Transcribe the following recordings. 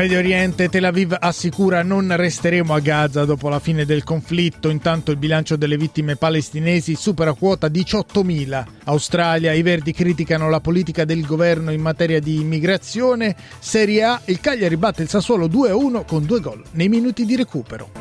Medio Oriente, Tel Aviv assicura non resteremo a Gaza dopo la fine del conflitto, intanto il bilancio delle vittime palestinesi supera quota 18.000. Australia, i Verdi criticano la politica del governo in materia di immigrazione. Serie A, il Cagliari batte il Sassuolo 2-1 con due gol nei minuti di recupero.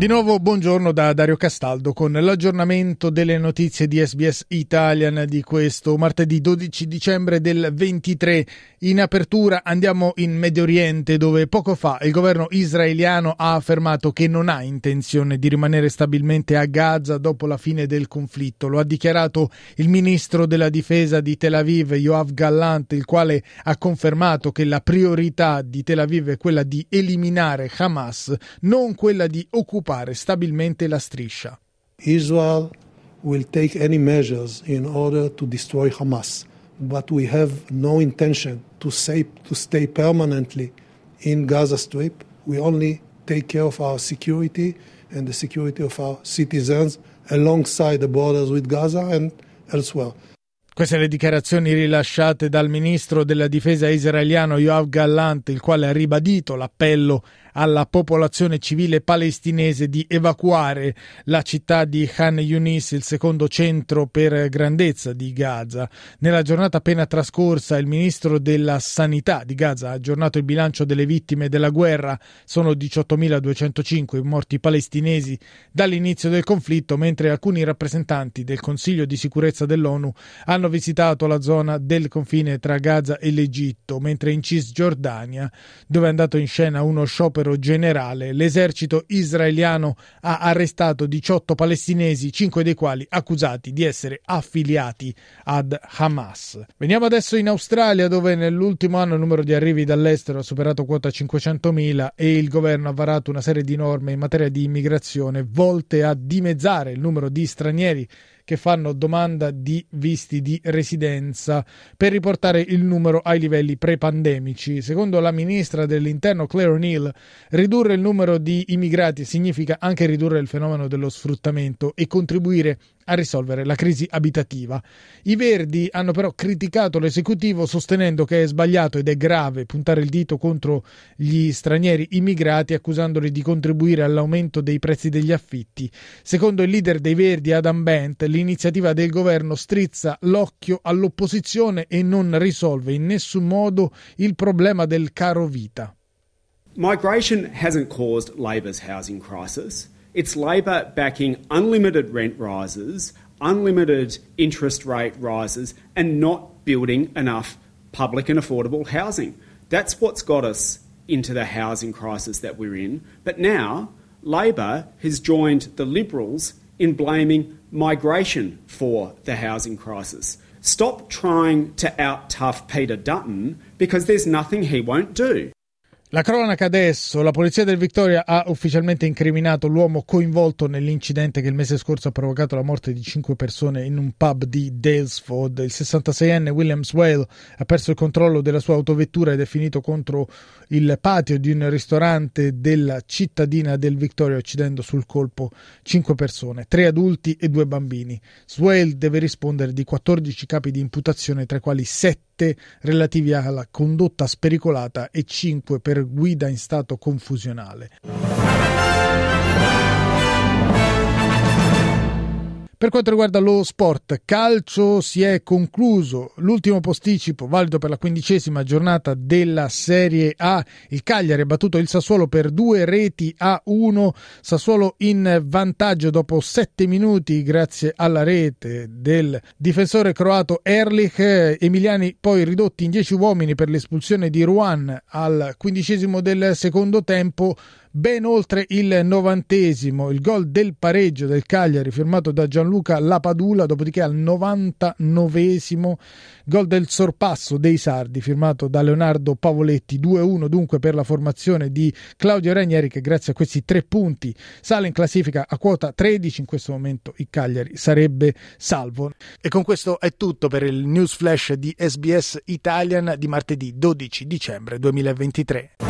Di nuovo buongiorno da Dario Castaldo con l'aggiornamento delle notizie di SBS Italian di questo martedì 12 dicembre del 23. In apertura andiamo in Medio Oriente dove poco fa il governo israeliano ha affermato che non ha intenzione di rimanere stabilmente a Gaza dopo la fine del conflitto. Lo ha dichiarato il ministro della difesa di Tel Aviv, Yoav Gallant, il quale ha confermato che la priorità di Tel Aviv è quella di eliminare Hamas, non quella di occupare occupare stabilmente la striscia. Israel will take any measures in order to destroy Hamas, but we have no intention to, say, to stay permanently in Gaza Strip. We only take care of our security and the security of our citizens alongside the borders with Gaza and elsewhere. Queste le dichiarazioni rilasciate dal ministro della difesa israeliano Yoav Gallant, il quale ha ribadito l'appello alla popolazione civile palestinese di evacuare la città di Khan Yunis, il secondo centro per grandezza di Gaza. Nella giornata appena trascorsa il ministro della sanità di Gaza ha aggiornato il bilancio delle vittime della guerra, sono 18.205 i morti palestinesi dall'inizio del conflitto, mentre alcuni rappresentanti del Consiglio di sicurezza dell'ONU hanno visitato la zona del confine tra Gaza e l'Egitto, mentre in Cisgiordania, dove è andato in scena uno sciopero sciopero generale, l'esercito israeliano ha arrestato 18 palestinesi, 5 dei quali accusati di essere affiliati ad Hamas. Veniamo adesso in Australia, dove nell'ultimo anno il numero di arrivi dall'estero ha superato quota 500.000 e il governo ha varato una serie di norme in materia di immigrazione volte a dimezzare il numero di stranieri che fanno domanda di visti di residenza per riportare il numero ai livelli pre-pandemici. Secondo la ministra dell'Interno Claire O'Neill, ridurre il numero di immigrati significa anche ridurre il fenomeno dello sfruttamento e contribuire a risolvere la crisi abitativa. I Verdi hanno però criticato l'esecutivo sostenendo che è sbagliato ed è grave puntare il dito contro gli stranieri immigrati accusandoli di contribuire all'aumento dei prezzi degli affitti. Secondo il leader dei Verdi Adam Bent, l'iniziativa del governo strizza l'occhio all'opposizione e non risolve in nessun modo il problema del caro vita. Migration hasn't caused Labor's housing crisis. It's Labor backing unlimited rent rises, unlimited interest rate rises, and not building enough public and affordable housing. That's what's got us into the housing crisis that we're in. But now, Labor has joined the Liberals in blaming migration for the housing crisis. Stop trying to out tough Peter Dutton because there's nothing he won't do. La cronaca adesso, la polizia del Victoria ha ufficialmente incriminato l'uomo coinvolto nell'incidente che il mese scorso ha provocato la morte di cinque persone in un pub di Dalesford. Il 66enne Williams Whale ha perso il controllo della sua autovettura ed è finito contro il patio di un ristorante della cittadina del Victoria uccidendo sul colpo cinque persone, tre adulti e due bambini. Swale deve rispondere di 14 capi di imputazione tra i quali 7 relativi alla condotta spericolata e 5 per guida in stato confusionale. Per quanto riguarda lo sport calcio si è concluso l'ultimo posticipo valido per la quindicesima giornata della Serie A. Il Cagliari ha battuto il Sassuolo per due reti a uno. Sassuolo in vantaggio dopo sette minuti grazie alla rete del difensore croato Erlich. Emiliani poi ridotti in dieci uomini per l'espulsione di Ruan al quindicesimo del secondo tempo ben oltre il novantesimo, il gol del pareggio del Cagliari firmato da Gianluca Lapadula, dopodiché al 99esimo gol del sorpasso dei Sardi firmato da Leonardo Pavoletti 2-1 dunque per la formazione di Claudio Ranieri che grazie a questi tre punti sale in classifica a quota 13, in questo momento il Cagliari sarebbe salvo. E con questo è tutto per il news flash di SBS Italian di martedì 12 dicembre 2023.